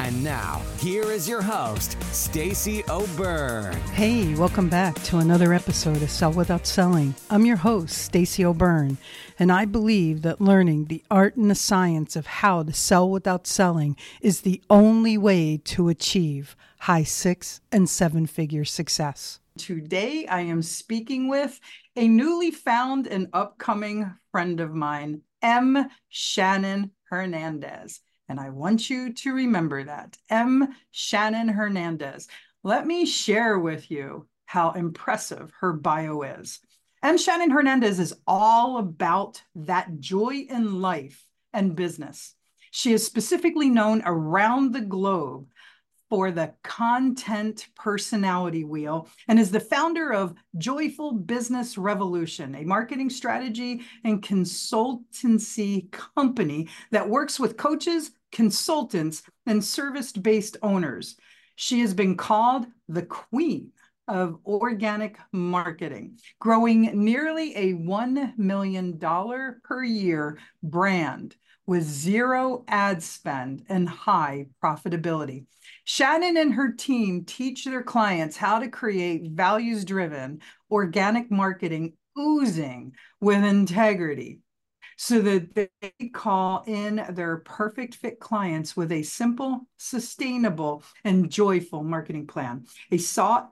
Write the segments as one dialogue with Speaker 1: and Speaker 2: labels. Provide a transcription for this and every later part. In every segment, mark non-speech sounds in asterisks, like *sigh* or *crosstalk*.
Speaker 1: And now, here is your host, Stacey O'Byrne.
Speaker 2: Hey, welcome back to another episode of Sell Without Selling. I'm your host, Stacey O'Byrne, and I believe that learning the art and the science of how to sell without selling is the only way to achieve high six and seven figure success. Today, I am speaking with a newly found and upcoming friend of mine, M. Shannon Hernandez. And I want you to remember that. M. Shannon Hernandez. Let me share with you how impressive her bio is. M. Shannon Hernandez is all about that joy in life and business. She is specifically known around the globe for the Content Personality Wheel and is the founder of Joyful Business Revolution, a marketing strategy and consultancy company that works with coaches, consultants, and service based owners. She has been called the queen of organic marketing, growing nearly a $1 million per year brand with zero ad spend and high profitability. Shannon and her team teach their clients how to create values driven organic marketing oozing with integrity so that they call in their perfect fit clients with a simple, sustainable, and joyful marketing plan. A sought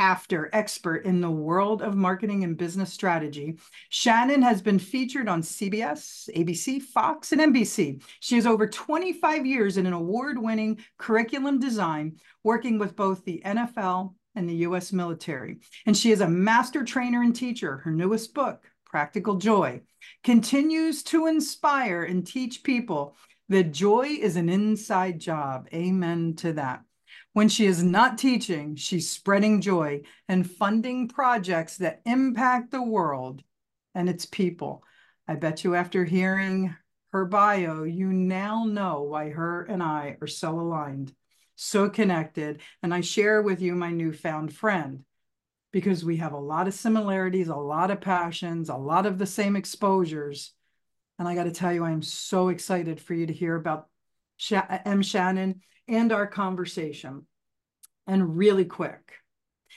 Speaker 2: after expert in the world of marketing and business strategy. Shannon has been featured on CBS, ABC, Fox, and NBC. She has over 25 years in an award winning curriculum design, working with both the NFL and the US military. And she is a master trainer and teacher. Her newest book, Practical Joy, continues to inspire and teach people that joy is an inside job. Amen to that. When she is not teaching, she's spreading joy and funding projects that impact the world and its people. I bet you after hearing her bio, you now know why her and I are so aligned, so connected. And I share with you my newfound friend because we have a lot of similarities, a lot of passions, a lot of the same exposures. And I got to tell you, I'm so excited for you to hear about M. Shannon and our conversation. And really quick,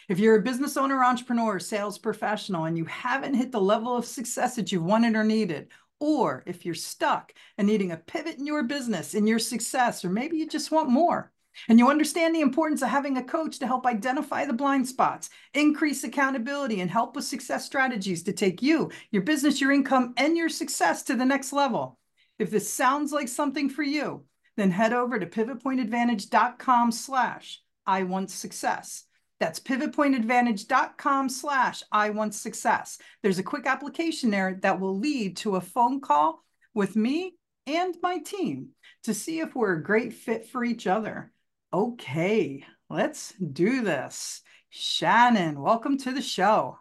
Speaker 2: if you're a business owner, entrepreneur, sales professional, and you haven't hit the level of success that you wanted or needed, or if you're stuck and needing a pivot in your business, in your success, or maybe you just want more, and you understand the importance of having a coach to help identify the blind spots, increase accountability, and help with success strategies to take you, your business, your income, and your success to the next level. If this sounds like something for you, then head over to pivotpointadvantage.com slash I want success. That's pivotpointadvantage.com slash I want success. There's a quick application there that will lead to a phone call with me and my team to see if we're a great fit for each other. Okay, let's do this. Shannon, welcome to the show.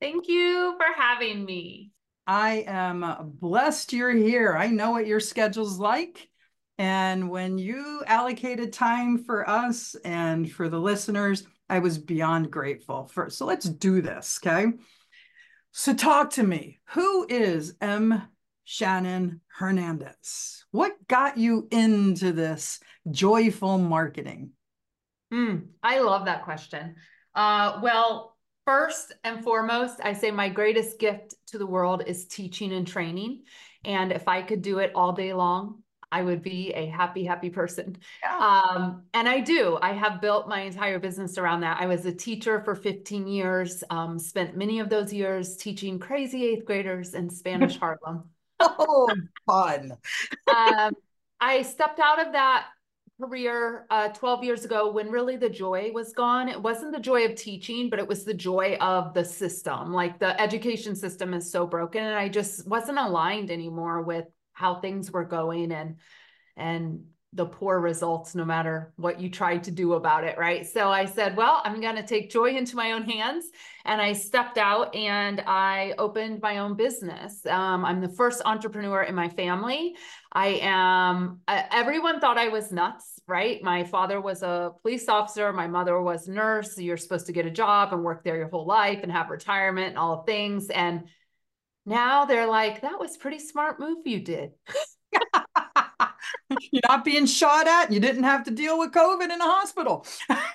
Speaker 3: Thank you for having me.
Speaker 2: I am blessed you're here. I know what your schedule's like. And when you allocated time for us and for the listeners, I was beyond grateful for. So let's do this, okay? So talk to me. Who is M. Shannon Hernandez? What got you into this joyful marketing?
Speaker 3: Mm, I love that question. Uh, well, first and foremost, I say my greatest gift to the world is teaching and training. And if I could do it all day long, I would be a happy, happy person. Yeah. Um, and I do. I have built my entire business around that. I was a teacher for 15 years, um, spent many of those years teaching crazy eighth graders in Spanish *laughs* Harlem.
Speaker 2: oh, fun. *laughs*
Speaker 3: um, I stepped out of that career uh, 12 years ago when really the joy was gone. It wasn't the joy of teaching, but it was the joy of the system. Like the education system is so broken, and I just wasn't aligned anymore with how things were going and and the poor results no matter what you tried to do about it right? So i said well i'm going to take joy into my own hands and i stepped out and i opened my own business. Um, i'm the first entrepreneur in my family. I am uh, everyone thought i was nuts right? My father was a police officer my mother was nurse you're supposed to get a job and work there your whole life and have retirement and all things and now they're like that was pretty smart move you did *laughs*
Speaker 2: You're not being shot at. You didn't have to deal with COVID in a hospital.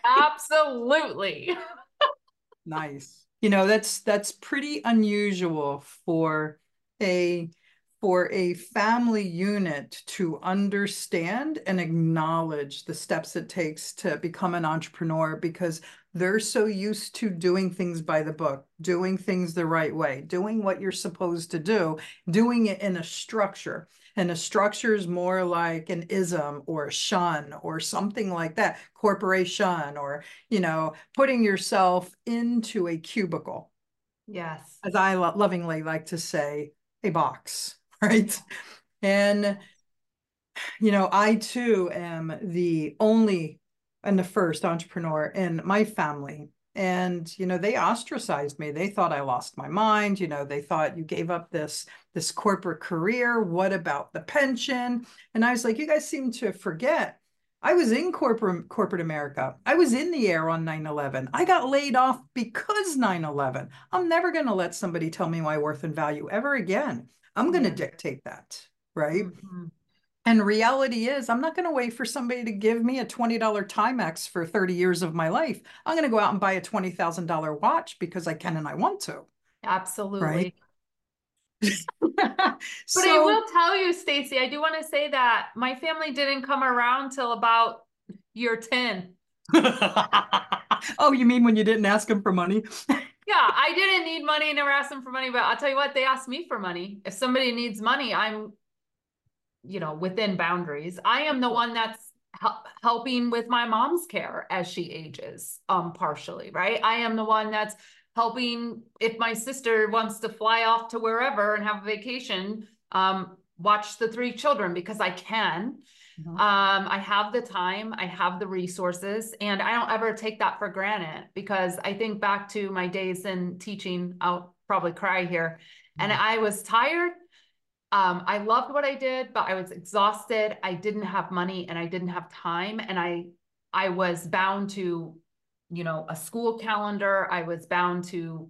Speaker 3: Absolutely. *laughs*
Speaker 2: nice. You know, that's that's pretty unusual for a for a family unit to understand and acknowledge the steps it takes to become an entrepreneur because they're so used to doing things by the book, doing things the right way, doing what you're supposed to do, doing it in a structure. And a structure is more like an ism or a shun or something like that corporation or you know putting yourself into a cubicle.
Speaker 3: Yes.
Speaker 2: As i lo- lovingly like to say a box *laughs* right? And you know i too am the only and the first entrepreneur in my family. And you know they ostracized me. They thought i lost my mind. You know they thought you gave up this this corporate career. What about the pension? And i was like you guys seem to forget. I was in corporate corporate america. I was in the air on 9-11 i got laid off because 9-11 i'm never going to let somebody tell me my worth and value ever again i'm going to dictate that right mm-hmm. And reality is, I'm not going to wait for somebody to give me a $20 Timex for 30 years of my life. I'm going to go out and buy a $20,000 watch because I can and I want to.
Speaker 3: Absolutely. Right? *laughs* but so, I will tell you, Stacey, I do want to say that my family didn't come around till about year 10. *laughs*
Speaker 2: oh, you mean when you didn't ask them for money? *laughs*
Speaker 3: yeah, I didn't need money, never asked them for money, but I'll tell you what, they asked me for money. If somebody needs money, I'm you know, within boundaries. I am the one that's helping with my mom's care as she ages, um, partially, right? I am the one that's helping if my sister wants to fly off to wherever and have a vacation, um, watch the three children because I can. Mm-hmm. Um, I have the time, I have the resources, and I don't ever take that for granted because I think back to my days in teaching. I'll probably cry here. Mm-hmm. And I was tired um, I loved what I did, but I was exhausted. I didn't have money and I didn't have time. And I I was bound to, you know, a school calendar. I was bound to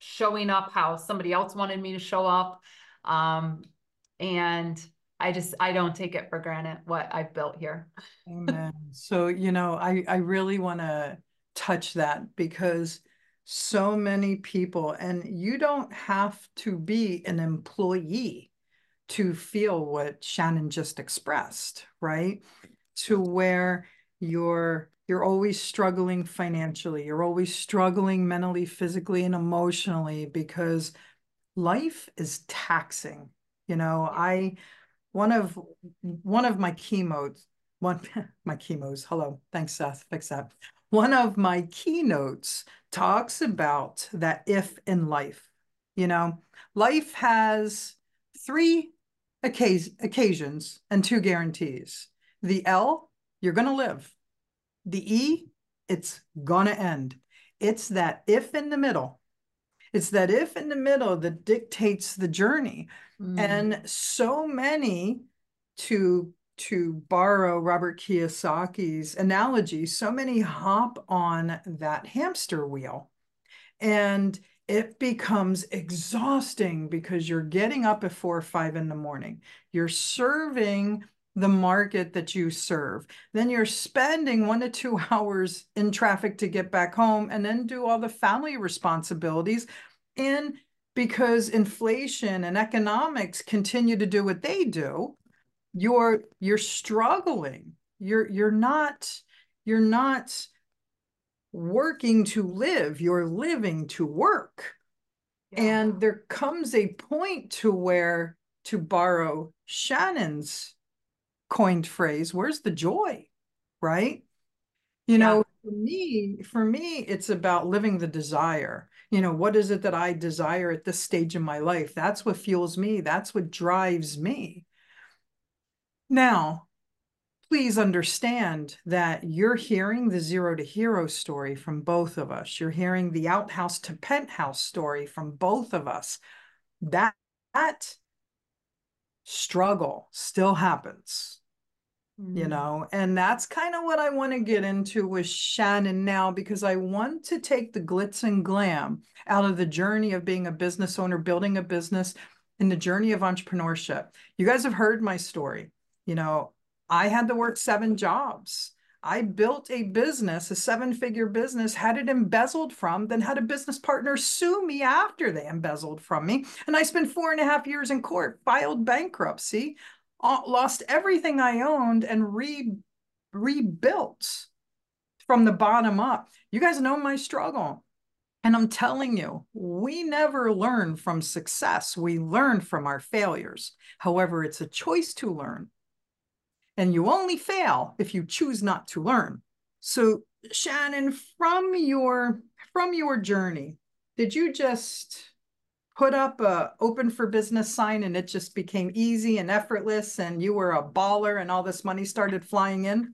Speaker 3: showing up how somebody else wanted me to show up. Um, and I just I don't take it for granted what I've built here.
Speaker 2: Amen. So, you know, I, I really want to touch that because so many people and you don't have to be an employee to feel what Shannon just expressed, right? To where you're you're always struggling financially, you're always struggling mentally, physically and emotionally because life is taxing. You know, I one of one of my keynotes, one *laughs* my chemos, hello, thanks Seth, fix that one of my keynotes talks about that if in life. You know, life has three occasions and two guarantees. The L, you're going to live. The E, it's going to end. It's that if in the middle. It's that if in the middle that dictates the journey. Mm. And so many to to borrow Robert Kiyosaki's analogy, so many hop on that hamster wheel and it becomes exhausting because you're getting up at four or five in the morning. You're serving the market that you serve. Then you're spending one to two *laughs* hours in traffic to get back home and then do all the family responsibilities. And because inflation and economics continue to do what they do, you're you're struggling you're you're not you're not working to live you're living to work yeah. and there comes a point to where to borrow shannon's coined phrase where's the joy? Right? You yeah. know for me for me it's about living the desire. You know what is it that i desire at this stage in my life? That's what fuels me. That's what drives me. Now, please understand that you're hearing the zero to hero story from both of us. You're hearing the outhouse to penthouse story from both of us. That, that struggle still happens you
Speaker 3: Mm.
Speaker 2: know and that's kind of what i want to get into with shannon now because i want to take the glitz and glam out of the journey of being a business owner building a business and the journey of entrepreneurship. You guys have heard my story. You know i had to work seven jobs. I built a business a seven figure business had it embezzled from then had a business partner sue me after they embezzled from me and i spent four and a half years in court filed bankruptcy lost everything I owned and re rebuilt from the bottom up. You guys know my struggle. And I'm telling you, we never learn from success. We learn from our failures. However, it's a choice to learn. And you only fail if you choose not to learn. So, Shannon, from your from your journey, did you just put up a open for business sign and it just became easy and effortless and you were a baller and all this money started flying in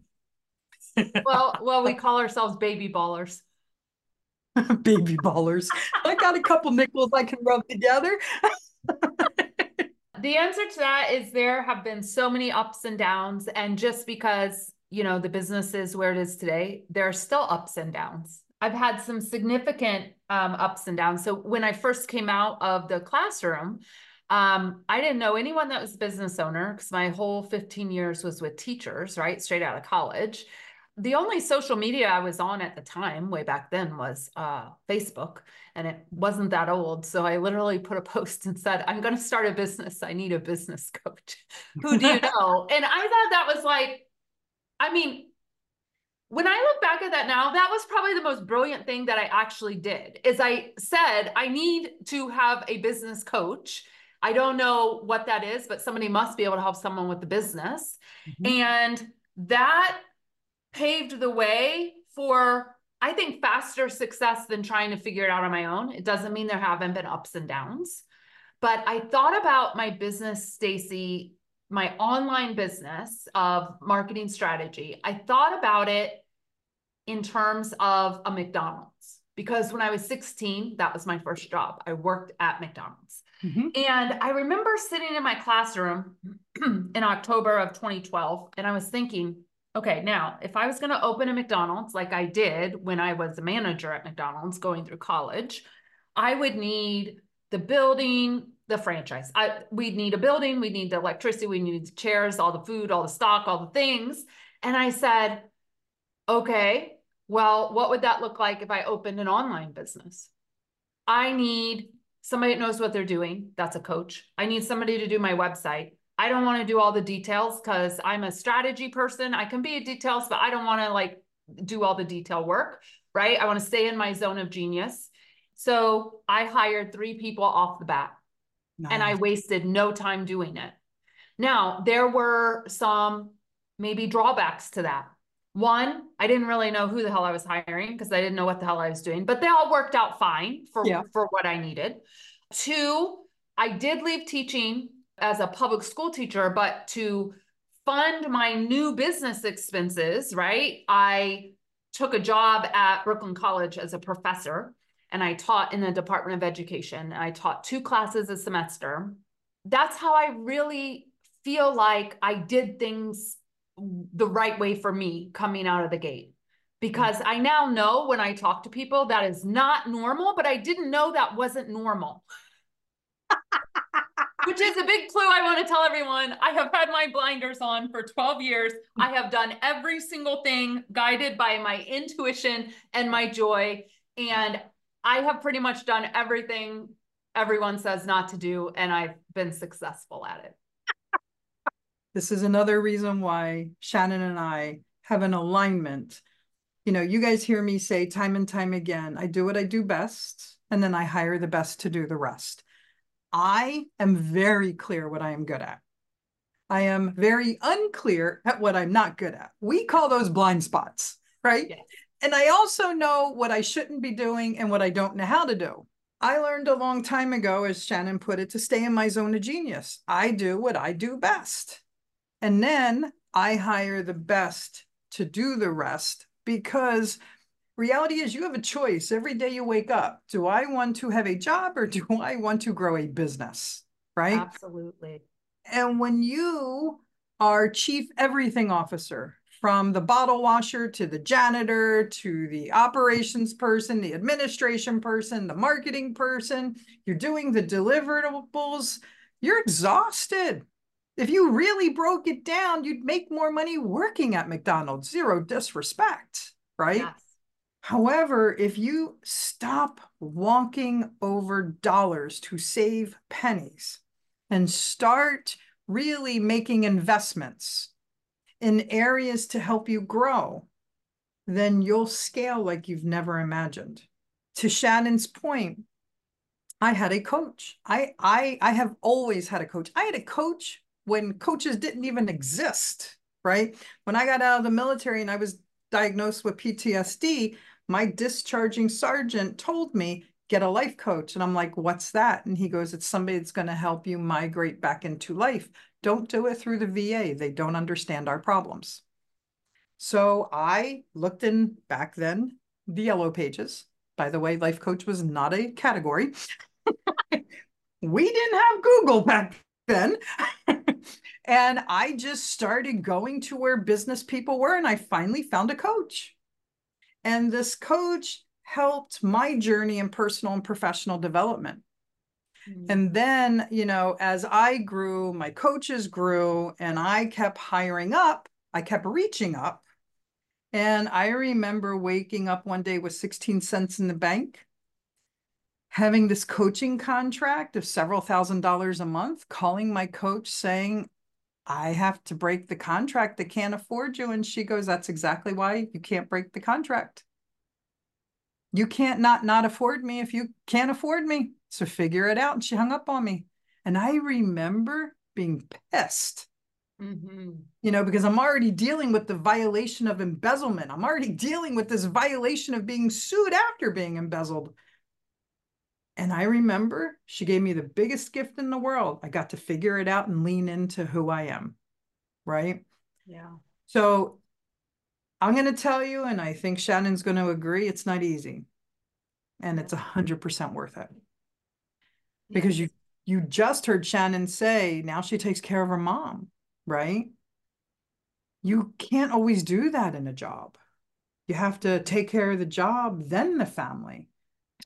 Speaker 3: Well, *laughs* well, we call ourselves baby ballers. *laughs*
Speaker 2: baby ballers i got a couple nickels i can rub together *laughs*
Speaker 3: The answer to that is there have been so many ups and downs. And just because, you know, the business is where it is today, there are still ups and downs. I've had some significant um, ups and downs. So when I first came out of the classroom, um, I didn't know anyone that was a business owner because my whole 15 years was with teachers, right? Straight out of college. The only social media I was on at the time, way back then, was uh, Facebook, and it wasn't that old. So I literally put a post and said, I'm going to start a business. I need a business coach. *laughs* Who do you *laughs* know? and I thought that was like, I mean, when I look back at that now, that was probably the most brilliant thing that I actually did. Is I said I need to have a business coach. I don't know what that is, but somebody must be able to help someone with the business.
Speaker 2: Mhm.
Speaker 3: And that paved the way for I think faster success than trying to figure it out on my own. It doesn't mean there haven't been ups and downs. But I thought about my business, Stacey, my online business of marketing strategy. I thought about it in terms of a McDonald's because when I was 16, that was my first job. I worked at McDonald's.
Speaker 2: Mhm.
Speaker 3: And I remember sitting in my classroom *clears throat* in October of 2012, and I was thinking, okay, now if I was going to open a McDonald's like I did when I was a manager at McDonald's going through college, I would need the building, the franchise. I we'd need a building, we'd need the electricity, we need the chairs, all the food, all the stock, all the things. And I said, okay, well, what would that look like if I opened an online business? I need somebody that knows what they're doing. That's a coach. I need somebody to do my website. I don't want to do all the details because I'm a strategy person. I can be a details, but I don't want to like do all the detail work, right? I want to stay in my zone of genius. So I hired three people off the bat and I wasted no time doing it. Now, there were some maybe drawbacks to that. One, I didn't really know who the hell I was hiring because I didn't know what the hell I was doing, but they all worked out fine for,
Speaker 2: Yeah.
Speaker 3: for what I needed. Two, I did leave teaching as a public school teacher, but to fund my new business expenses, right? I took a job at Brooklyn College as a professor and I taught in the Department of Education. I taught two classes a semester. That's how I really feel like I did things the right way for me coming out of the gate. Because I now know when I talk to people that is not normal, but I didn't know that wasn't normal. Which is a big clue I want to tell everyone. I have had my blinders on for 12 years. I have done every single thing guided by my intuition and my joy. And I have pretty much done everything everyone says not to do, and I've been successful at it.
Speaker 2: This is another reason why Shannon and I have an alignment. You know, you guys hear me say time and time again, I do what I do best, and then I hire the best to do the rest. I am very clear what I am good at. I am very unclear at what I'm not good at. We call those blind spots, right?
Speaker 3: Yes.
Speaker 2: And I also know what I shouldn't be doing and what I don't know how to do. I learned a long time ago, as Shannon put it, to stay in my zone of genius. I do what I do best. And then I hire the best to do the rest because reality is you have a choice every day you wake up. Do I want to have a job or *laughs* do I want to grow a business? Right?
Speaker 3: Absolutely.
Speaker 2: And when you are chief everything officer, from the bottle washer to the janitor to the operations person, the administration person, the marketing person, you're doing the deliverables, you're exhausted. If you really broke it down, you'd make more money working at McDonald's. Zero disrespect, right? Yes. However, if you stop walking over dollars to save pennies and start really making investments in areas to help you grow, then you'll scale like you've never imagined. To Shannon's point, I had a coach. I I I have always had a coach. I had a coach when coaches didn't even exist, right? When I got out of the military and I was diagnosed with PTSD, my discharging sergeant told me, get a life coach. And I'm like, what's that? And he goes, it's somebody that's going to help you migrate back into life. Don't do it through the VA. They don't understand our problems. So I looked in back then the yellow pages. By the way, life coach was not a category. *laughs* we didn't have Google back then. *laughs* and I just started going to where business people were, and I finally found a coach. And this coach helped my journey in personal and professional development. Mm-hmm. And then, you know, as I grew, my coaches grew, and I kept hiring up, I kept reaching up. And I remember waking up one day with 16 cents in the bank, having this coaching contract of several thousand dollars a month, calling my coach saying, I have to break the contract. They can't afford you. And she goes, That's exactly why you can't break the contract. You can't not not afford me if you can't afford me. So figure it out. And she hung up on me. And I remember being pissed. Mm-hmm. You know, because I'm already dealing with the violation of embezzlement. I'm already dealing with this violation of being sued after being embezzled. And I remember she gave me the biggest gift in the world. I got to figure it out and lean into who I am. Right.
Speaker 3: Yeah.
Speaker 2: So I'm going to tell you, and I think Shannon's going to agree, it's not easy. And it's a hundred percent worth it. Because you you just heard Shannon say now she takes care of her mom, right? You can't always do that in a job. You have to take care of the job, then the family.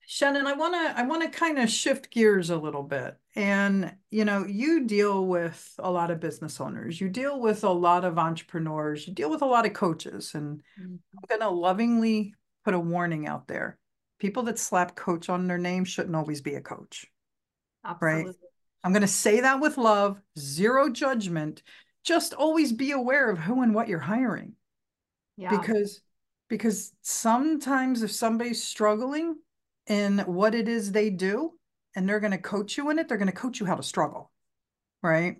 Speaker 2: Shannon, I want to I want to kind of shift gears a little bit. And you know, you deal with a lot of business owners. You deal with a lot of entrepreneurs. You deal with a lot of coaches and mm-hmm. I'm going to lovingly put a warning out there. People that slap coach on their name shouldn't always be a coach. Absolutely. Right? I'm going to say that with love, zero judgment. Just always be aware of who and what you're hiring. Yeah. Because because sometimes if somebody's struggling, in what it is they do and they're going to coach you in it, they're going to coach you how to struggle. Right.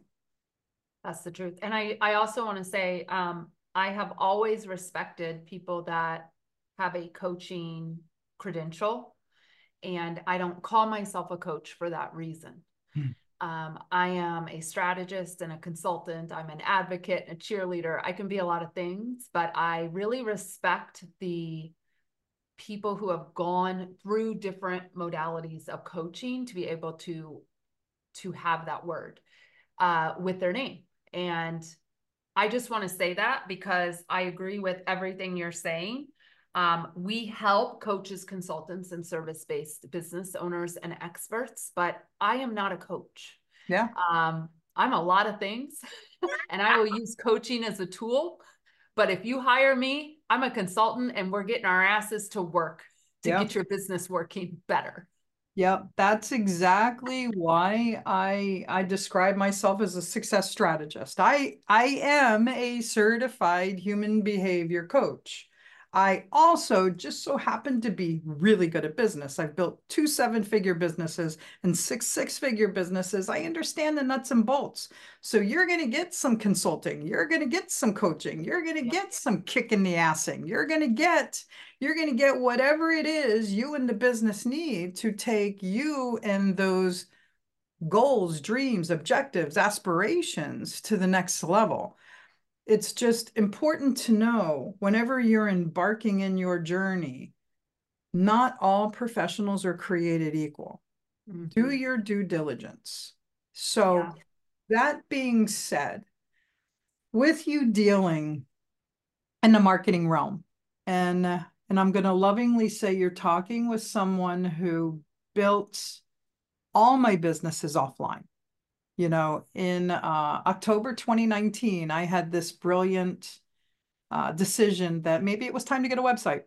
Speaker 3: That's the truth. And I, I also want to say, um, I have always respected people that have a coaching credential, and I don't call myself a coach for that reason. Hmm. Um, I am a strategist and a consultant. I'm an advocate, a cheerleader. I can be a lot of things, but I really respect the people who have gone through different modalities of coaching to be able to to have that word uh, with their name and i just want to say that because i agree with everything you're saying um, we help coaches consultants and service-based business owners and experts but i am not a coach
Speaker 2: yeah
Speaker 3: um, i'm a lot of things *laughs* and i will use coaching as a tool but if you hire me, I'm a consultant and we're getting our asses to work to yep. get your business working better.
Speaker 2: Yep, that's exactly why I I describe myself as a success strategist. I I am a certified human behavior coach. I also just so happen to be really good at business. I've built two seven figure businesses and six six figure businesses. I understand the nuts and bolts. So you're going to get some consulting, you're going to get some coaching, you're going to get some kick in the assing. You're going to get you're going to get whatever it is you and the business need to take you and those goals, dreams, objectives, aspirations to the next level it's just important to know whenever you're embarking in your journey, not all professionals are created equal. Mm-hmm. Do your due diligence. So, yeah. that being said, with you dealing in the marketing realm, and and I'm going to lovingly say you're talking with someone who built all my businesses offline. You know, in uh, October 2019, I had this brilliant uh, decision that maybe it was time to get a website.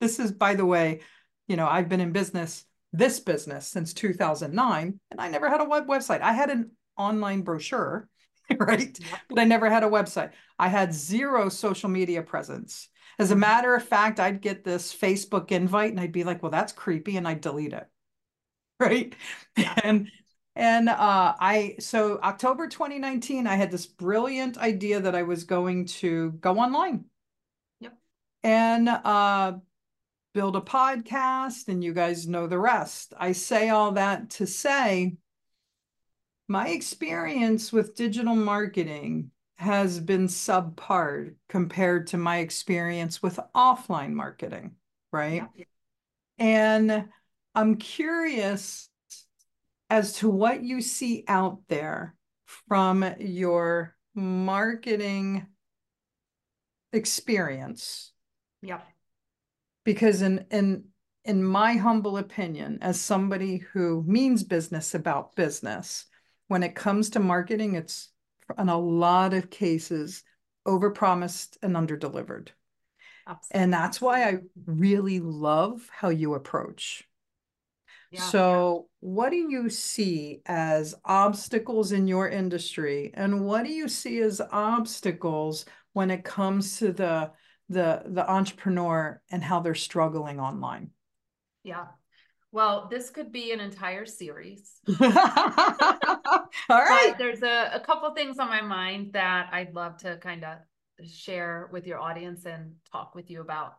Speaker 2: This is, by the way, you know, I've been in business, this business since 2009, and I never had a web website. I had an online brochure, *laughs* right? But I never had a website. I had zero social media presence. As a mm-hmm. matter of fact, I'd get this Facebook invite and I'd be like, well, that's creepy, and I'd delete it. *laughs* Right. Yeah. And and uh, I so October 2019, I had this brilliant idea that I was going to go online.
Speaker 3: Yep.
Speaker 2: And uh, build a podcast, and you guys know the rest. I say all that to say my experience with digital marketing has been subpar compared to my experience with offline marketing, right? Yeah. And I'm curious as to what you see out there from your marketing experience.
Speaker 3: Yep.
Speaker 2: Because in in in my humble opinion, as somebody who means business about business, when it comes to marketing, it's in a lot of cases overpromised and underdelivered. Absolutely. And that's why I really love how you approach so, what do you see as obstacles in your industry, and what do you see as obstacles when it comes to the the the entrepreneur and how they're struggling online?
Speaker 3: Yeah. Well, this could be an entire series. *laughs*
Speaker 2: All right.
Speaker 3: But there's a, a couple things on my mind that I'd love to kind of share with your audience and talk with you about.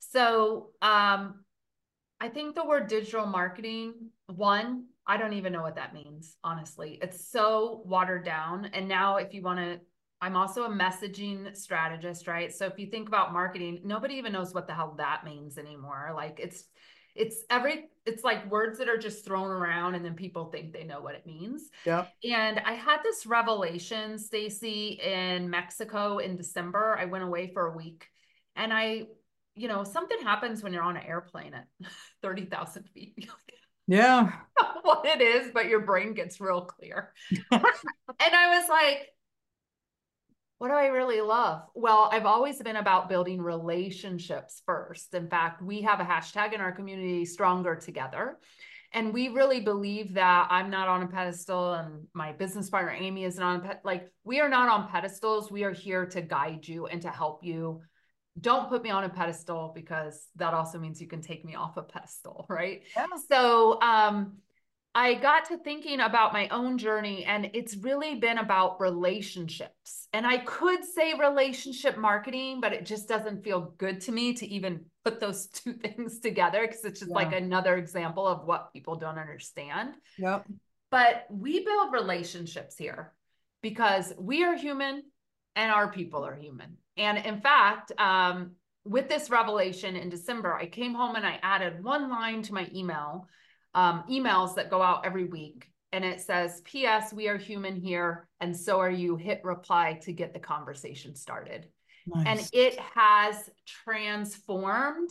Speaker 3: So, um, I think the word digital marketing, one, I don't even know what that means, honestly. It's so watered down. And now, if you want to, I'm also a messaging strategist, right? So if you think about marketing, nobody even knows what the hell that means anymore. Like it's, it's every, it's like words that are just thrown around and then people think they know what it means.
Speaker 2: Yeah.
Speaker 3: And I had this revelation, Stacey, in Mexico in December. I went away for a week and I you know, something happens when you're on an airplane at *laughs* 30,000 feet. *laughs*
Speaker 2: yeah. *laughs*
Speaker 3: what it is, but your brain gets real clear. and I was like, what do I really love? Well, I've always been about building relationships first. In fact, we have a hashtag in our community, Stronger Together. And we really believe that I'm not on a pedestal and my business partner, Amy, is not on, like, we are not on pedestals. We are here to guide you and to help you don't put me on a pedestal because that also means you can take me off a pedestal, *laughs* right? Yeah. So um, I got to thinking about my own journey, and it's really been about relationships. And I could say relationship marketing, but it just doesn't feel good to me to even put those *laughs* two things together because it's just yeah. like another example of what people don't understand.
Speaker 2: Yep.
Speaker 3: But we build relationships here because we are human and our people are human. And in fact, um, with this revelation in December, I came home and I added one line to my email, um, emails that go out every week. And it says, P.S., we are human here, and so are you. Hit reply to get the conversation started. Nice. And it has transformed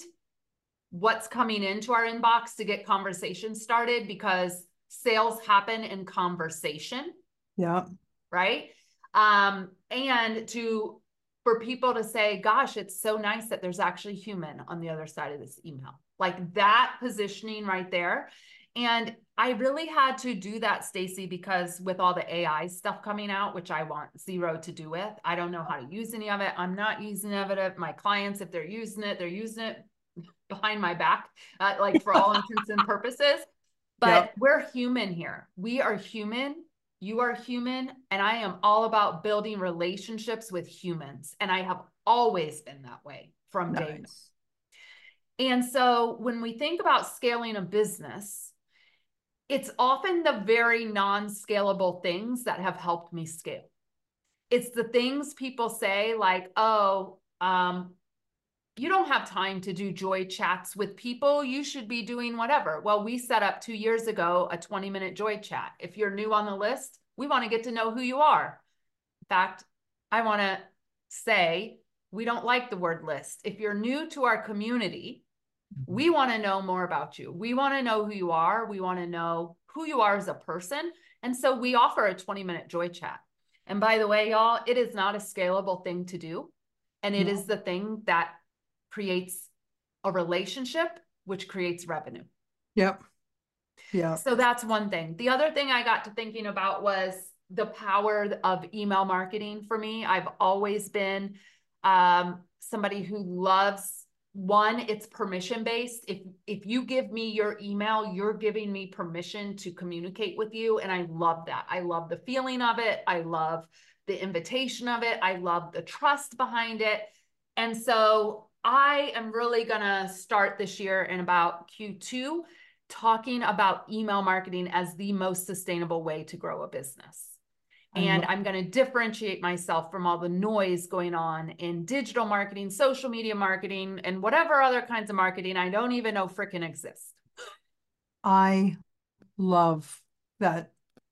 Speaker 3: what's coming into our inbox to get conversations started because sales happen in conversation.
Speaker 2: Yeah.
Speaker 3: Right. Um, and to for people to say, gosh, it's so nice that there's actually human on the other side of this email. Like that positioning right there. And I really had to do that, Stacey, because with all the AI stuff coming out, which I want zero to do with, I don't know how to use any of it. I'm not using it. My clients, if they're using it, they're using it *laughs* behind my back, uh, like for all intents and purposes. *laughs* But yep. we're human here. We are human you are human, and I am all about building relationships with humans. And I have always been that way from nice. day one. And so when we think about scaling a business, it's often the very non scalable things that have helped me scale. It's the things people say, like, oh, um, you don't have time to do joy chats with people. You should be doing whatever. Well, we set up two years ago a 20 minute joy chat. If you're new on the list, we want to get to know who you are. In fact, I want to say we don't like the word list. If you're new to our community, we mm-hmm. want to know more about you. We want to know who you are. We want to know who you are as a person. And so we offer a 20 minute joy chat. And by the way, y'all, it is not a scalable thing to do. And it no. is the thing that creates a relationship, which creates revenue.
Speaker 2: Yep. Yeah.
Speaker 3: So that's one thing. The other thing I got to thinking about was the power of email marketing for me. I've always been um, somebody who loves one it's permission based if if you give me your email you're giving me permission to communicate with you and i love that i love the feeling of it i love the invitation of it i love the trust behind it and so i am really going to start this year in about q2 talking about email marketing as the most sustainable way to grow a business and I'm going to differentiate myself from all the noise going on in digital marketing, social media marketing, and whatever other kinds of marketing I don't even know freaking exist.
Speaker 2: I love that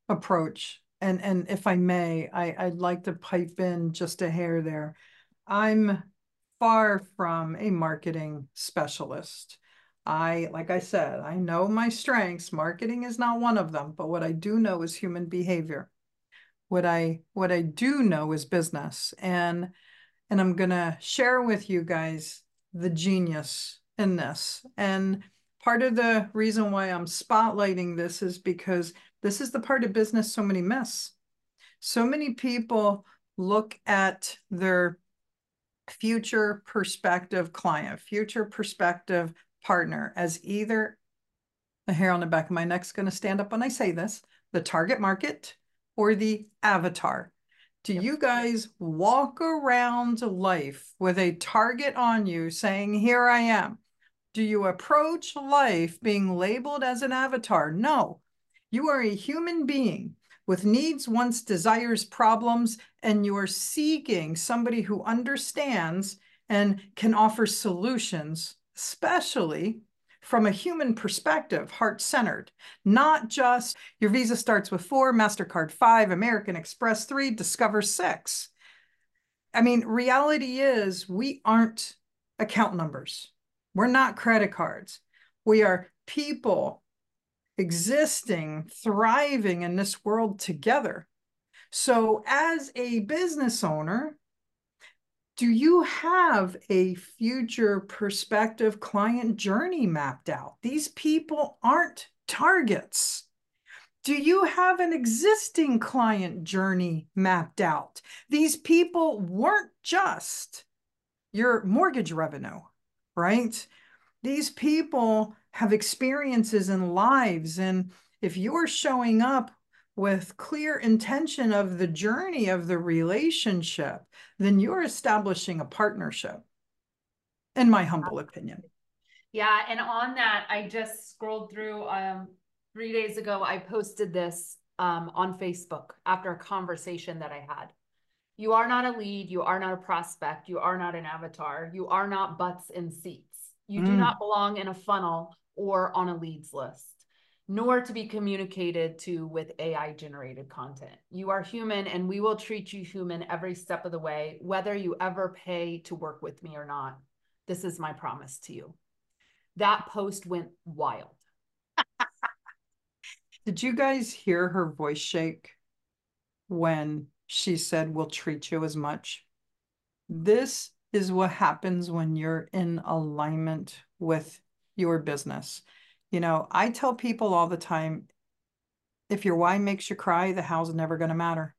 Speaker 2: approach. And and if I may, I, I'd like to pipe in just a hair there. I'm far from a marketing specialist. I, like I said, I know my strengths. Marketing is not one of them, but what I do know is human behavior what I what I do know is business and and I'm to share with you guys the genius in this. And part of the reason why I'm spotlighting this is because this is the part of business so many miss. So many people look at their future prospective client, future prospective partner as either the hair on the back of my neck is going to stand up when I say this, the target market or the avatar? Do you guys walk around life with a target on you saying, Here I am? Do you approach life being labeled as an avatar? No. You are a human being with needs, wants, desires, problems, and you are seeking somebody who understands and can offer solutions, especially from a human perspective, heart centered, not just your Visa starts with four, MasterCard five, American Express three, Discover six. I mean, reality is we aren't account numbers, we're not credit cards. We are people existing, thriving in this world together. So, as a business owner, do you have a future perspective client journey mapped out? These people aren't targets. Do you have an existing client journey mapped out? These people weren't just your mortgage revenue, right? These people have experiences and lives. And if you're showing up with clear intention of the journey of the relationship, then you're establishing a partnership, in my humble opinion.
Speaker 3: Yeah. And on that, I just scrolled through um, three days ago, I posted this um, on Facebook after a conversation that I had. You are not a lead. You are not a prospect. You are not an avatar. You are not butts in seats. You mm. do not belong in a funnel or on a leads list nor to be communicated to with AI generated content. You are human and we will treat you human every step of the way, whether you ever pay to work with me or not. This is my promise to you. That post went wild. *laughs*
Speaker 2: Did you guys hear her voice shake when she said, We'll treat you as much? This is what happens when you're in alignment with your business. You know, I tell people all the time if your why makes you cry, the how's never going to matter.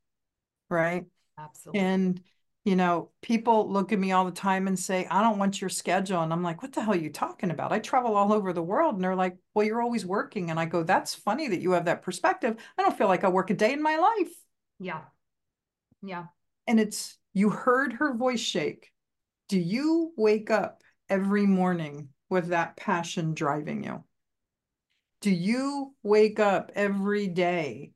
Speaker 2: Right.
Speaker 3: Absolutely.
Speaker 2: And, you know, people look at me all the time and say, I don't want your schedule. And I'm like, what the hell are you talking about? I travel all over the world. And they're like, well, you're always working. And I go, that's funny that you have that perspective. I don't feel like I work a day in my life.
Speaker 3: Yeah. Yeah.
Speaker 2: And it's, you heard her voice shake. Do you wake up every morning with that passion driving you? Do you wake up every day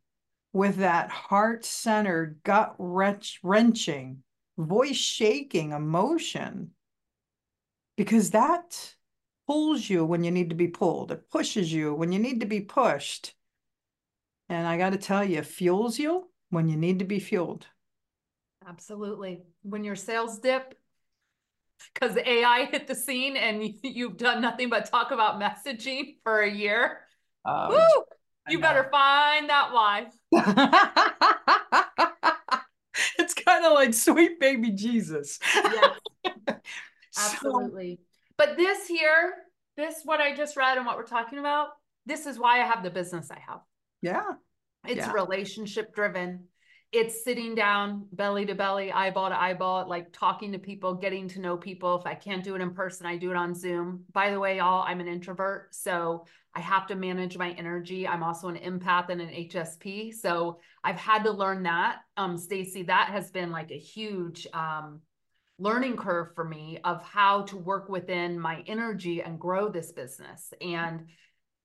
Speaker 2: with that heart centered, gut wrenching, voice shaking emotion because that pulls you when you need to be pulled. It pushes you when you need to be pushed. And I got to tell you, fuels you when you need to be fueled.
Speaker 3: Absolutely. When your sales dip, because AI hit the scene and *laughs* you've done nothing but talk about messaging for a year. Um, Woo! You better find that wife. *laughs*
Speaker 2: it's kind of like sweet baby Jesus. Yes. *laughs*
Speaker 3: Absolutely. So, but this here, this what I just read and what we're talking about, this is why I have the business I have.
Speaker 2: Yeah.
Speaker 3: It's
Speaker 2: yeah.
Speaker 3: relationship driven it's sitting down belly to belly eyeball to eyeball like talking to people getting to know people. If i can't do it in person i do it on zoom. By the way y'all i'm an introvert so i have to manage my energy. I'm also an empath and an hsp so i've had to learn that. Um Stacey that has been like a huge um learning curve for me of how to work within my energy and grow this business. And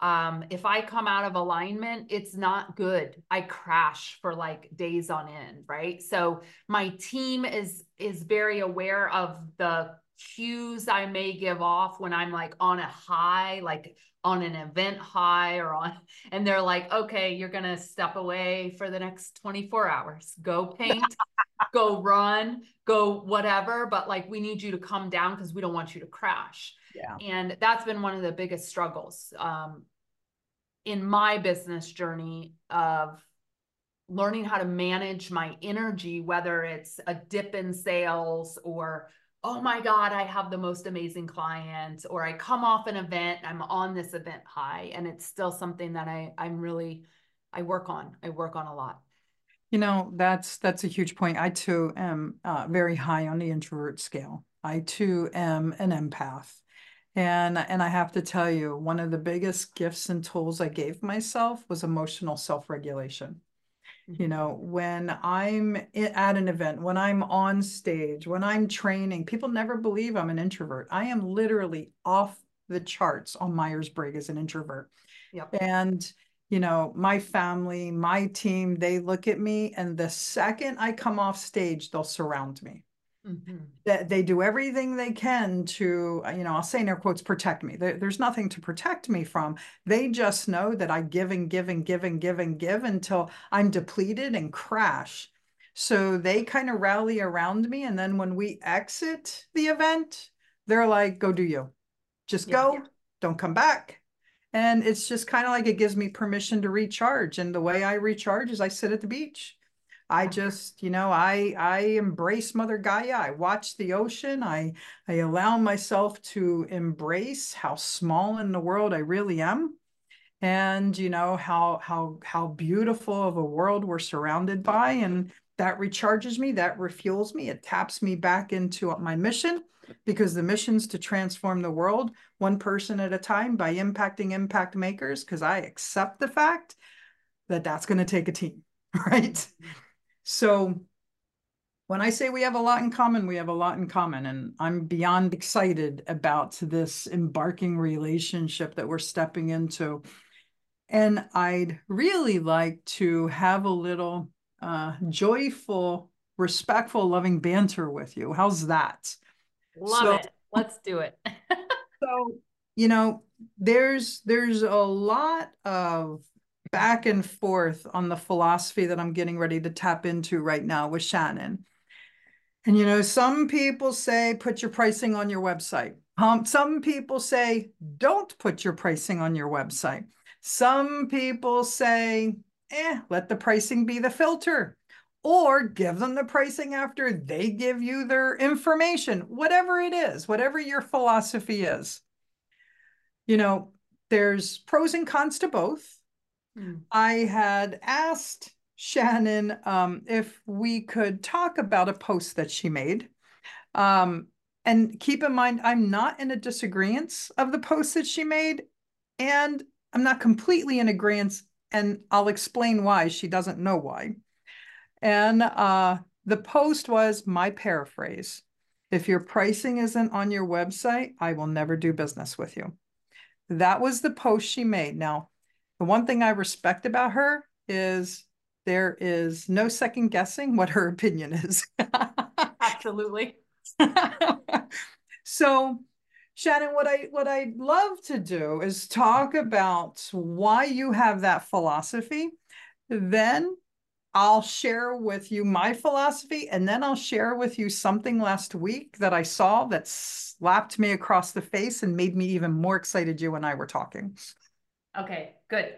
Speaker 3: um if i come out of alignment it's not good. I crash for like days on end right? So my team is is very aware of the cues i may give off when i'm like on a high like on an event high or on *laughs* and they're like okay you're going to step away for the next 24 hours. Go paint *laughs* go run go whatever but like we need you to come down because we don't want you to crash
Speaker 2: yeah.
Speaker 3: And that's been one of the biggest struggles um, in my business journey of learning how to manage my energy, whether it's a dip in sales or, oh my God, I have the most amazing client, or I come off an event, I'm on this event high. And it's still something that I, I'm really, I work on. I work on a lot.
Speaker 2: You know, that's that's a huge point. I too am uh, very high on the introvert scale. I too am an empath. And and I have to tell you, one of the biggest gifts and tools I gave myself was emotional self-regulation. Mm-hmm. You know, when I'm at an event, when I'm on stage, when I'm training, people never believe I'm an introvert. I am literally off the charts on Myers Briggs as an introvert.
Speaker 3: Yep.
Speaker 2: And you know, my family, my team, they look at me, and the second I come off stage, they'll surround me. Mm-hmm. That they do everything they can to, uh, you know, I'll say in air quotes, protect me. There, there's nothing to protect me from. They just know that I give and give and give and give and give until I'm depleted and crash. So they kind of rally around me. And then when we exit the event, they're like, go do you. Just yeah, go, yeah. don't come back. And it's just kind of like it gives me permission to recharge. And the way I recharge is I sit at the beach. I just, you know, I I embrace Mother Gaia. I watch the ocean. I I allow myself to embrace how small in the world I really am. And you know how how how beautiful of a world we're surrounded by and that recharges me, that refuels me, it taps me back into my mission because the mission's to transform the world one person at a time by impacting impact makers because I accept the fact that that's going to take a team, *laughs* right? So when I say we have a lot in common, we have a lot in common. And I'm beyond excited about this embarking relationship that we're stepping into. And I'd really like to have a little uh, joyful, respectful, loving banter with you. How's that?
Speaker 3: Love so, it. Let's do it. *laughs*
Speaker 2: so, you know, there's there's a lot of back and forth on the philosophy that I'm getting ready to tap into right now with Shannon. And you know, some people say put your pricing on your website. Um, some people say don't put your pricing on your website. Some people say, eh, let the pricing be the filter. Or give them the pricing after they give you their information, whatever it is, whatever your philosophy is. You know, there's pros and cons to both. Mm. I had asked Shannon um, if we could talk about a post that she made. Um, and keep in mind, I'm not in a disagreement of the post that she made, and I'm not completely in agreement, and I'll explain why she doesn't know why. And uh, the post was my paraphrase. If your pricing isn't on your website, I will never do business with you. That was the post she made. Now, the one thing I respect about her is there is no second guessing what her opinion is.
Speaker 3: Absolutely. *laughs*
Speaker 2: so Shannon, what I what I'd love to do is talk about why you have that philosophy. Then I'll share with you my philosophy, and then I'll share with you something last week that I saw that slapped me across the face and made me even more excited you and I were talking.
Speaker 3: Okay, good.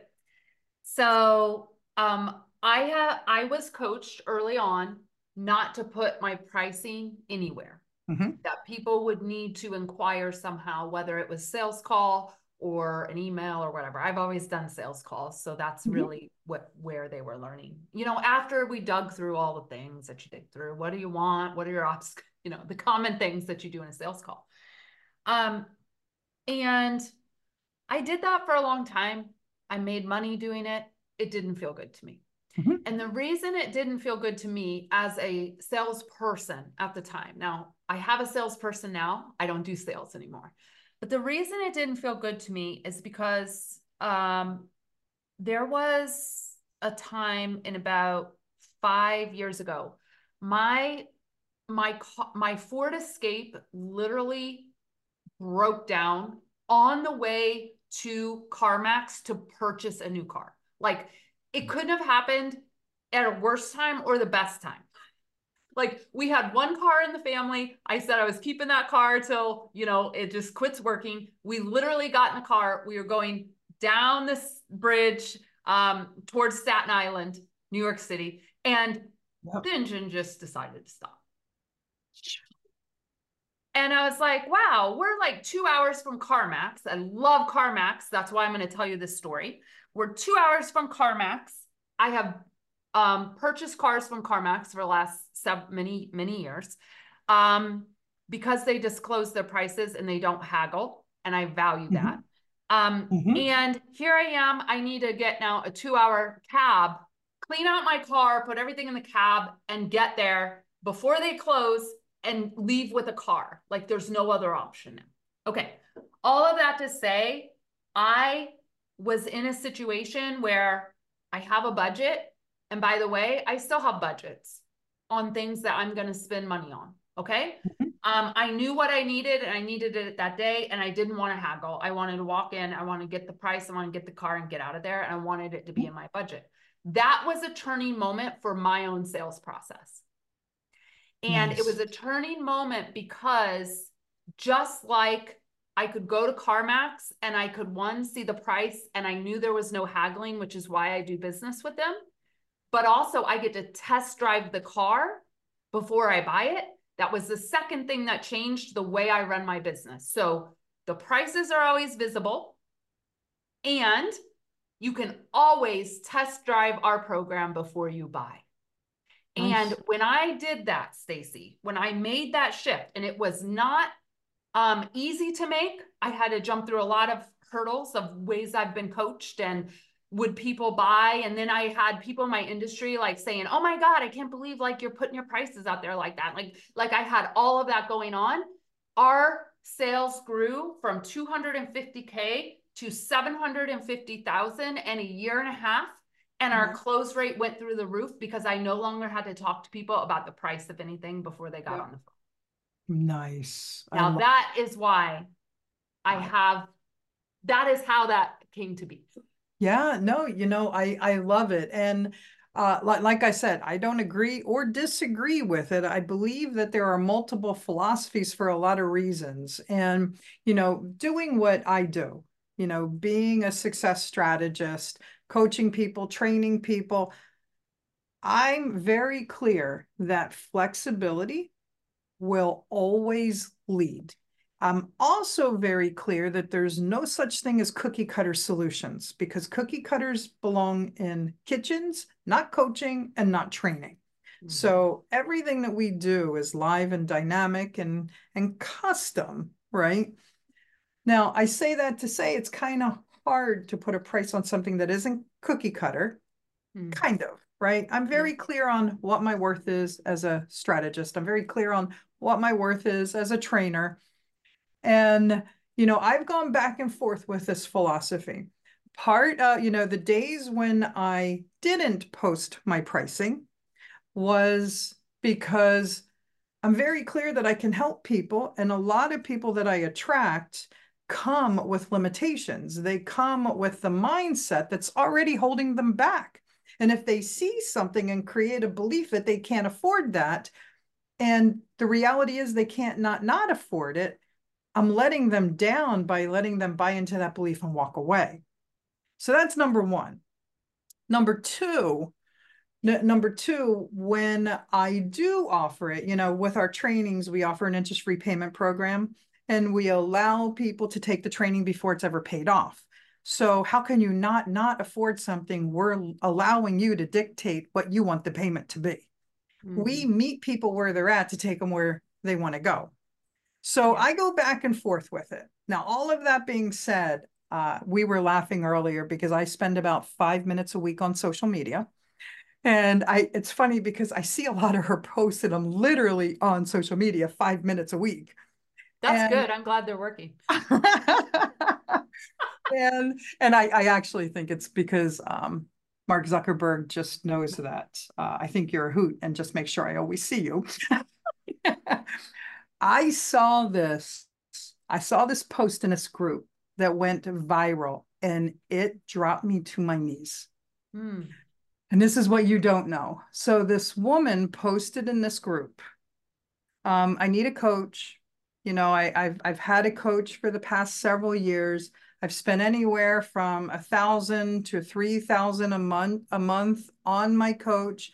Speaker 3: So um I have I was coached early on not to put my pricing anywhere mm-hmm. that people would need to inquire somehow, whether it was sales call or an email or whatever. I've always done sales calls, so that's mm-hmm. really what where they were learning. You know, after we dug through all the things that you dig through, what do you want? What are your ops? *laughs* You know, the common things that you do in a sales call. Um, and I did that for a long time. I made money doing it. It didn't feel good to me. Mm-hmm. And the reason it didn't feel good to me as a salesperson at the time, now I have a salesperson now, I don't do sales anymore. But the reason it didn't feel good to me is because um, there was a time in about five years ago, my my my Ford Escape literally broke down on the way to CarMax to purchase a new car. Like it couldn't have happened at a worse time or the best time. Like we had one car in the family. I said I was keeping that car till, you know, it just quits working. We literally got in the car. We were going down this bridge um, towards Staten Island, New York City, and yep. the engine just decided to stop. And I was like, wow, we're like two hours from CarMax. I love CarMax. That's why I'm going to tell you this story. We're two hours from CarMax. I have um, purchased cars from CarMax for the last seven, many, many years um, because they disclose their prices and they don't haggle. And I value mm-hmm. that. Um, mm-hmm. And here I am. I need to get now a two hour cab, clean out my car, put everything in the cab, and get there before they close and leave with a car. Like there's no other option now. Okay. All of that to say, I was in a situation where I have a budget. And by the way, I still have budgets on things that I'm going to spend money on. Okay. Mm-hmm. Um, I knew what I needed and I needed it that day. And I didn't want to haggle. I wanted to walk in. I want to get the price. I want to get the car and get out of there. And I wanted it to be in my budget. That was a turning moment for my own sales process. And nice. it was a turning moment because just like I could go to CarMax and I could one see the price and I knew there was no haggling, which is why I do business with them. But also I get to test drive the car before I buy it. That was the second thing that changed the way I run my business. So the prices are always visible and you can always test drive our program before you buy. And when I did that, Stacey, when I made that shift, and it was not um, easy to make. I had to jump through a lot of hurdles of ways I've been coached and would people buy? And then i had people in my industry like saying oh my god i can't believe like you're putting your prices out there like that. Like like i had all of that going on. Our sales grew from 250k to 750,000 in a year and a half and our mm-hmm. close rate went through the roof because I no longer had to talk to people about the price of anything before they got yeah. on the phone.
Speaker 2: Nice.
Speaker 3: Now that is why I have that is how that came to be.
Speaker 2: Yeah, no, you know, I I love it. And uh, like, like I said, I don't agree or disagree with it. I believe that there are multiple philosophies for a lot of reasons. And, you know, doing what I do, you know, being a success strategist, coaching people, training people, I'm very clear that flexibility will always lead. I'm also very clear that there's no such thing as cookie cutter solutions because cookie cutters belong in kitchens, not coaching and not training. Mm-hmm. So everything that we do is live and dynamic and and custom, right? Now, I say that to say it's kind of hard to put a price on something that isn't cookie cutter, mm-hmm. kind of, right? I'm very clear on what my worth is as a strategist. I'm very clear on what my worth is as a trainer. And, you know, I've gone back and forth with this philosophy. part, uh, you know, the days when I didn't post my pricing was because I'm very clear that I can help people. And a lot of people that I attract come with limitations. They come with the mindset that's already holding them back. And if they see something and create a belief that they can't afford that, and the reality is they can't not not afford it, I'm letting them down by letting them buy into that belief and walk away. So that's number one. Number two, number two, when I do offer it, you know, with our trainings, we offer an interest free payment program and we allow people to take the training before it's ever paid off. So how can you not not afford something? We're allowing you to dictate what you want the payment to be. Mm-hmm. We meet people where they're at to take them where they want to go. So yeah. I go back and forth with it. Now, all of that being said, uh, we were laughing earlier because I spend about five minutes a week on social media. And I it's funny because I see a lot of her posts and I'm literally on social media five minutes a week.
Speaker 3: That's and, good. I'm glad they're working. *laughs*
Speaker 2: and and I, I actually think it's because um, Mark Zuckerberg just knows that uh, I think you're a hoot and just make sure I always see you. *laughs* I saw this. I saw this post in this group that went viral and it dropped me to my knees. Hmm. And this is what you don't know. So this woman posted in this group, um, I need a coach. You know, I, I've I've had a coach for the past several years. I've spent anywhere from a thousand to three thousand a month a month on my coach.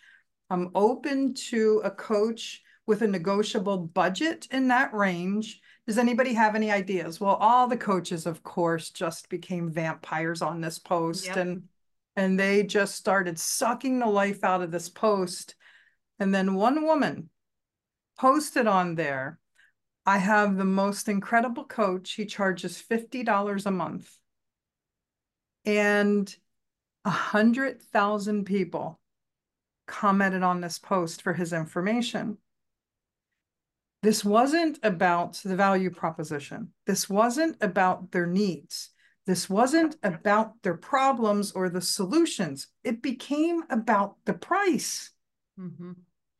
Speaker 2: I'm open to a coach with a negotiable budget in that range. Does anybody have any ideas? Well, all the coaches, of course, just became vampires on this post yep. and and they just started sucking the life out of this post. And then one woman posted on there I have the most incredible coach. He charges $50 a month. And a hundred thousand people commented on this post for his information. This wasn't about the value proposition. This wasn't about their needs. This wasn't about their problems or the solutions. It became about the price. Mm-hmm.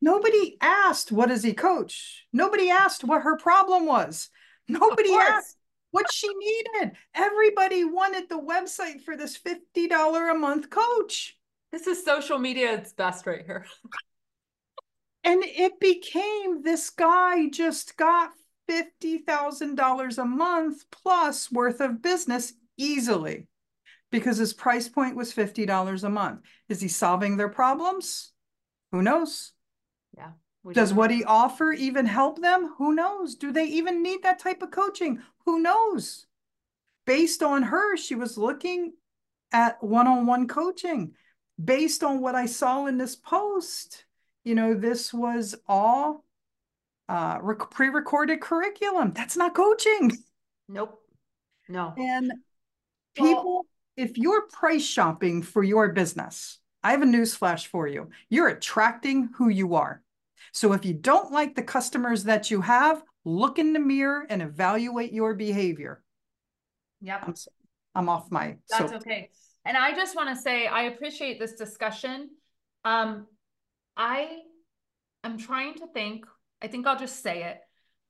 Speaker 2: Nobody asked, what does he coach? Nobody asked what her problem was. Nobody asked what she needed. Everybody wanted the website for this $50 a month coach.
Speaker 3: This is social media its best right here. *laughs*
Speaker 2: and it became this guy just got $50,000 a month plus worth of business easily because his price point was $50 a month. Is he solving their problems? Who knows?
Speaker 3: Yeah.
Speaker 2: Does what he offer even help them? Who knows? Do they even need that type of coaching? Who knows? Based on her, she was looking at one on one coaching. Based on what I saw in this post, you know, this was all uh, pre recorded curriculum. That's not coaching.
Speaker 3: Nope. No.
Speaker 2: And people, well, if you're price shopping for your business, I have a news flash for you. You're attracting who you are. So if you don't like the customers that you have, look in the mirror and evaluate your behavior.
Speaker 3: Yep.
Speaker 2: I'm, I'm off my.
Speaker 3: That's soap. okay. And I just want to say, I appreciate this discussion. Um, I am trying to think, I think I'll just say it.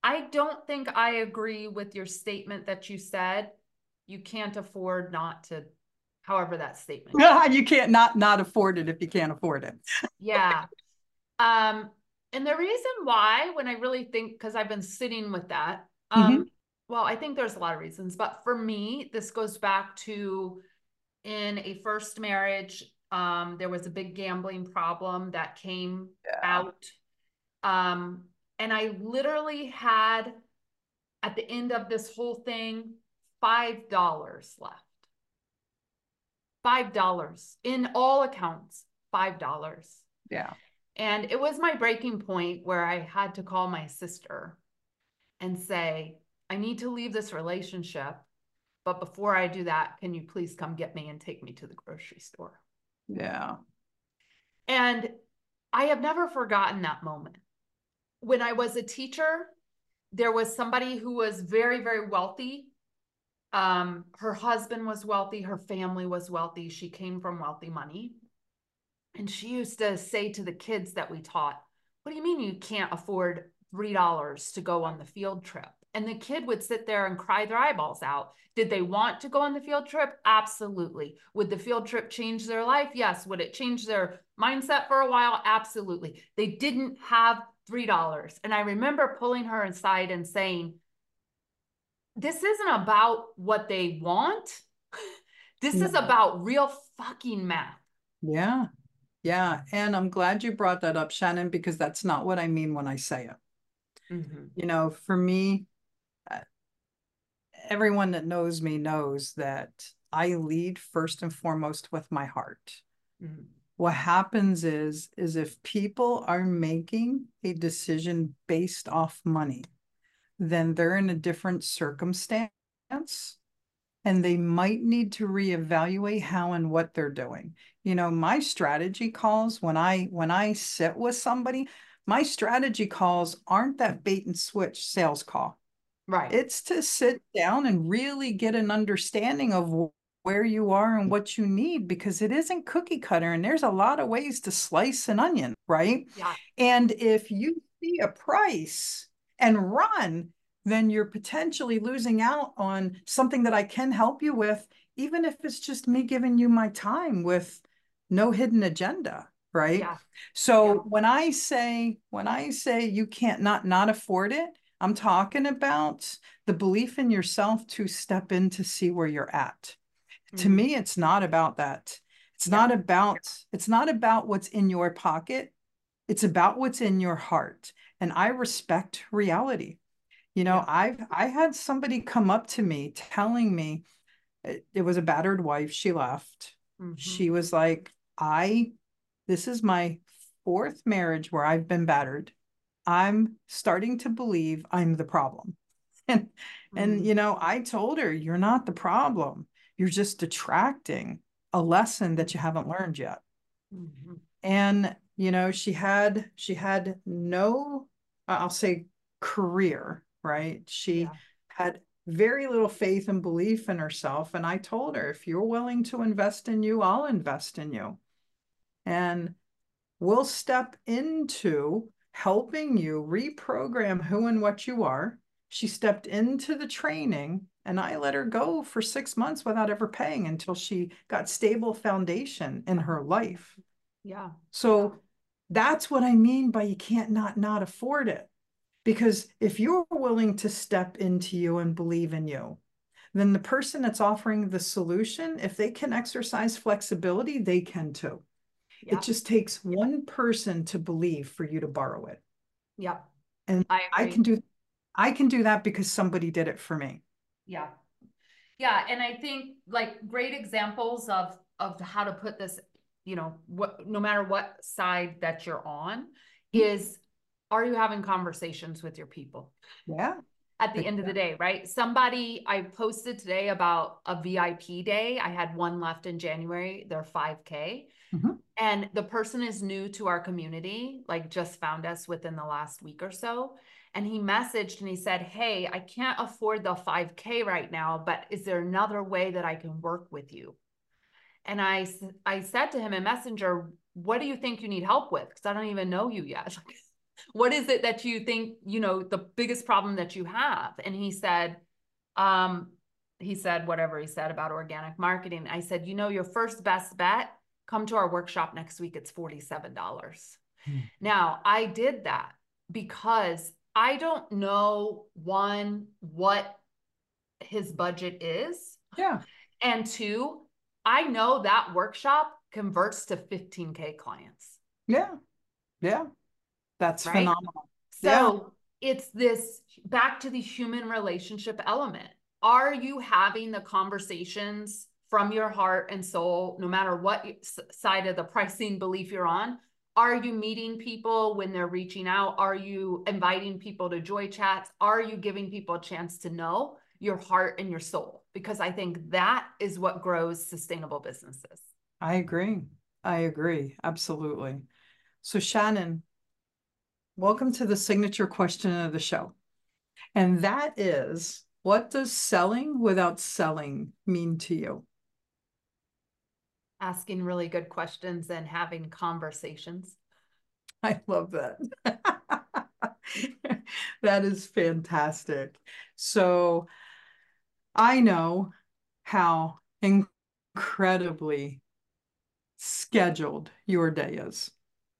Speaker 3: I don't think I agree with your statement that you said you can't afford not to however that statement *laughs*
Speaker 2: you can't not not afford it if you can't afford it. *laughs*
Speaker 3: Yeah. Um and the reason why when i really think because i've been sitting with that um mm-hmm. well i think there's a lot of reasons but for me this goes back to in a first marriage um there was a big gambling problem that came yeah. out. Um and i literally had at the end of this whole thing five dollars left five dollars in all accounts five dollars.
Speaker 2: Yeah.
Speaker 3: And it was my breaking point where i had to call my sister and say i need to leave this relationship but before i do that can you please come get me and take me to the grocery store?
Speaker 2: Yeah.
Speaker 3: And i have never forgotten that moment. When i was a teacher there was somebody who was very very wealthy um, her husband was wealthy, her family was wealthy, she came from wealthy money. And she used to say to the kids that we taught, What do you mean you can't afford $3 to go on the field trip? And the kid would sit there and cry their eyeballs out. Did they want to go on the field trip? Absolutely. Would the field trip change their life? Yes. Would it change their mindset for a while? Absolutely. They didn't have $3. And I remember pulling her aside and saying, This isn't about what they want. *laughs* This is about real fucking math.
Speaker 2: Yeah. Yeah. And I'm glad you brought that up, Shannon, because that's not what I mean when I say it. Mm-hmm. You know, for me, uh, everyone that knows me knows that I lead first and foremost with my heart. Mm-hmm. What happens is is if people are making a decision based off money, then they're in a different circumstance and they might need to reevaluate how and what they're doing. You know my strategy calls when i when i sit with somebody my strategy calls aren't that bait and switch sales call.
Speaker 3: Right.
Speaker 2: It's to sit down and really get an understanding of where you are and what you need because it isn't cookie cutter and there's a lot of ways to slice an onion right?
Speaker 3: Yeah.
Speaker 2: And if you see a price and run then you're potentially losing out on something that I can help you with, even if it's just me giving you my time with no hidden agenda. Right.
Speaker 3: Yeah.
Speaker 2: So yeah. when I say, when I say you can't not not afford it, I'm talking about the belief in yourself to step in to see where you're at. Mm-hmm. To me, it's not about that. It's yeah. not about, it's not about what's in your pocket. It's about what's in your heart. And I respect reality. You know, yeah. I've I had somebody come up to me telling me it, it was a battered wife. She left. Mm-hmm. She was like, I this is my fourth marriage where I've been battered. I'm starting to believe I'm the problem. *laughs* And mm-hmm. and you know, I told her, you're not the problem. You're just attracting a lesson that you haven't learned yet. Mm-hmm. And you know, she had she had no I'll say career right? She yeah. had very little faith and belief in herself. And I told her, if you're willing to invest in you, I'll invest in you. And we'll step into helping you reprogram who and what you are. She stepped into the training and I let her go for six months without ever paying until she got stable foundation in her life.
Speaker 3: Yeah.
Speaker 2: So that's what I mean by you can't not not afford it. Because if you're willing to step into you and believe in you, then the person that's offering the solution, if they can exercise flexibility, they can too. Yeah. It just takes one person to believe for you to borrow it.
Speaker 3: Yeah.
Speaker 2: And I, I can do I can do that because somebody did it for me.
Speaker 3: Yeah. Yeah, and I think like great examples of of how to put this, you know, what no matter what side that you're on mm-hmm. is are you having conversations with your people?
Speaker 2: Yeah.
Speaker 3: At the end of the day, right? Somebody I posted today about a VIP day. I had one left in January, they're 5K. Mm-hmm. And the person is new to our community, like just found us within the last week or so. And he messaged and he said, Hey, I can't afford the 5K right now, but is there another way that I can work with you? And I, I said to him in Messenger, What do you think you need help with? Because I don't even know you yet. *laughs* what is it that you think you know the biggest problem that you have and he said um he said whatever he said about organic marketing i said you know your first best bet come to our workshop next week it's $47 hmm. now i did that because i don't know one what his budget is
Speaker 2: yeah
Speaker 3: and two i know that workshop converts to 15k clients
Speaker 2: yeah yeah that's right? phenomenal.
Speaker 3: So yeah. it's this back to the human relationship element. Are you having the conversations from your heart and soul, no matter what side of the pricing belief you're on? Are you meeting people when they're reaching out? Are you inviting people to joy chats? Are you giving people a chance to know your heart and your soul? Because I think that is what grows sustainable businesses.
Speaker 2: I agree. I agree. Absolutely. So, Shannon, Welcome to the signature question of the show. And that is What does selling without selling mean to you?
Speaker 3: Asking really good questions and having conversations. *laughs*
Speaker 2: I love that. *laughs* that is fantastic. So I know how incredibly scheduled your day is.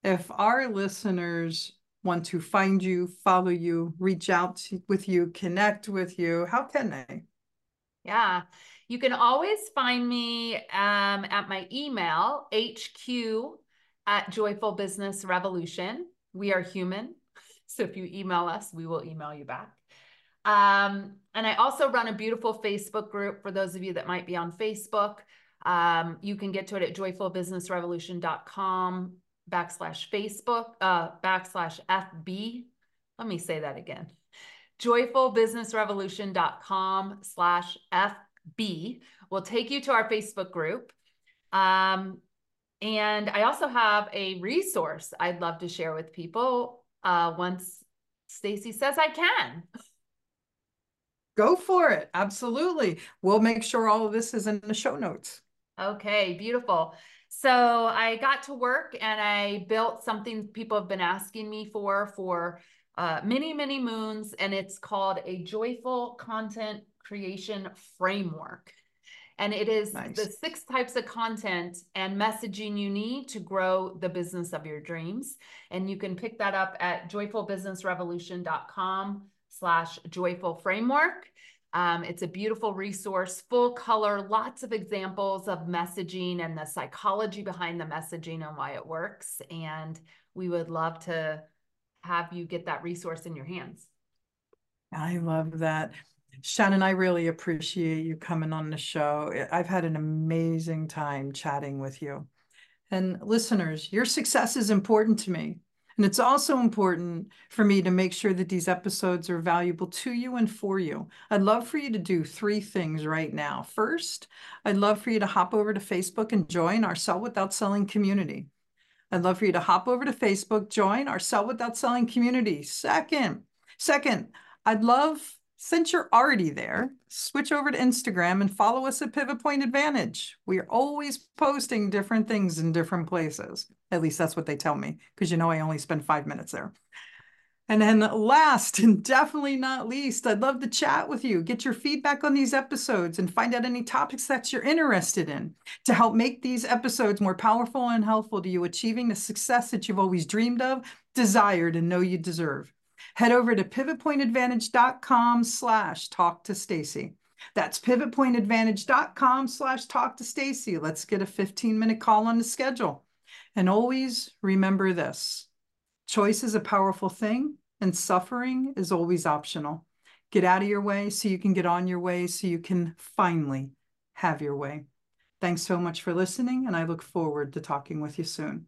Speaker 2: If our listeners want to find you, follow you, reach out with you, connect with you, how can they?
Speaker 3: Yeah, you can always find me um, at my email, hq at Joyful Business Revolution. We are human. *laughs* So if you email us, we will email you back. Um, and I also run a beautiful Facebook group for those of you that might be on Facebook. Um, you can get to it at joyfulbusinessrevolution.com backslash Facebook, uh, backslash FB. Let me say that again. Joyfulbusinessrevolution.com slash FB will take you to our Facebook group. Um, and I also have a resource I'd love to share with people uh, once Stacey says I can. *laughs*
Speaker 2: Go for it. Absolutely. We'll make sure all of this is in the show notes.
Speaker 3: Okay, beautiful. So I got to work and I built something people have been asking me for for uh, many, many moons, and it's called a joyful content creation framework. And it is nice. the six types of content and messaging you need to grow the business of your dreams. And you can pick that up at joyfulbusinessrevolution.com slash joyful framework. Um, it's a beautiful resource, full color, lots of examples of messaging and the psychology behind the messaging and why it works. And we would love to have you get that resource in your hands.
Speaker 2: I love that. Shannon, I really appreciate you coming on the show. I've had an amazing time chatting with you. And listeners, your success is important to me. And it's also important for me to make sure that these episodes are valuable to you and for you. I'd love for you to do three things right now. First, I'd love for you to hop over to Facebook and join our Sell Without Selling community. I'd love for you to hop over to Facebook, join our Sell Without Selling community. Second, second, I'd love since you're already there, switch over to Instagram and follow us at Pivot Point Advantage. We are always posting different things in different places. At least that's what they tell me, because you know I only spend five minutes there. And then last *laughs* and definitely not least, I'd love to chat with you, get your feedback on these episodes, and find out any topics that you're interested in to help make these episodes more powerful and helpful to you achieving the success that you've always dreamed of, desired, and know you deserve head over to pivotpointadvantage.com slash talk to Stacey. That's pivotpointadvantage.com slash talk to Stacey. Let's get a 15 minute call on the schedule. And always remember this choice is a powerful thing, and suffering is always optional. Get out of your way so you can get on your way so you can finally have your way. Thanks so much for listening, and I look forward to talking with you soon.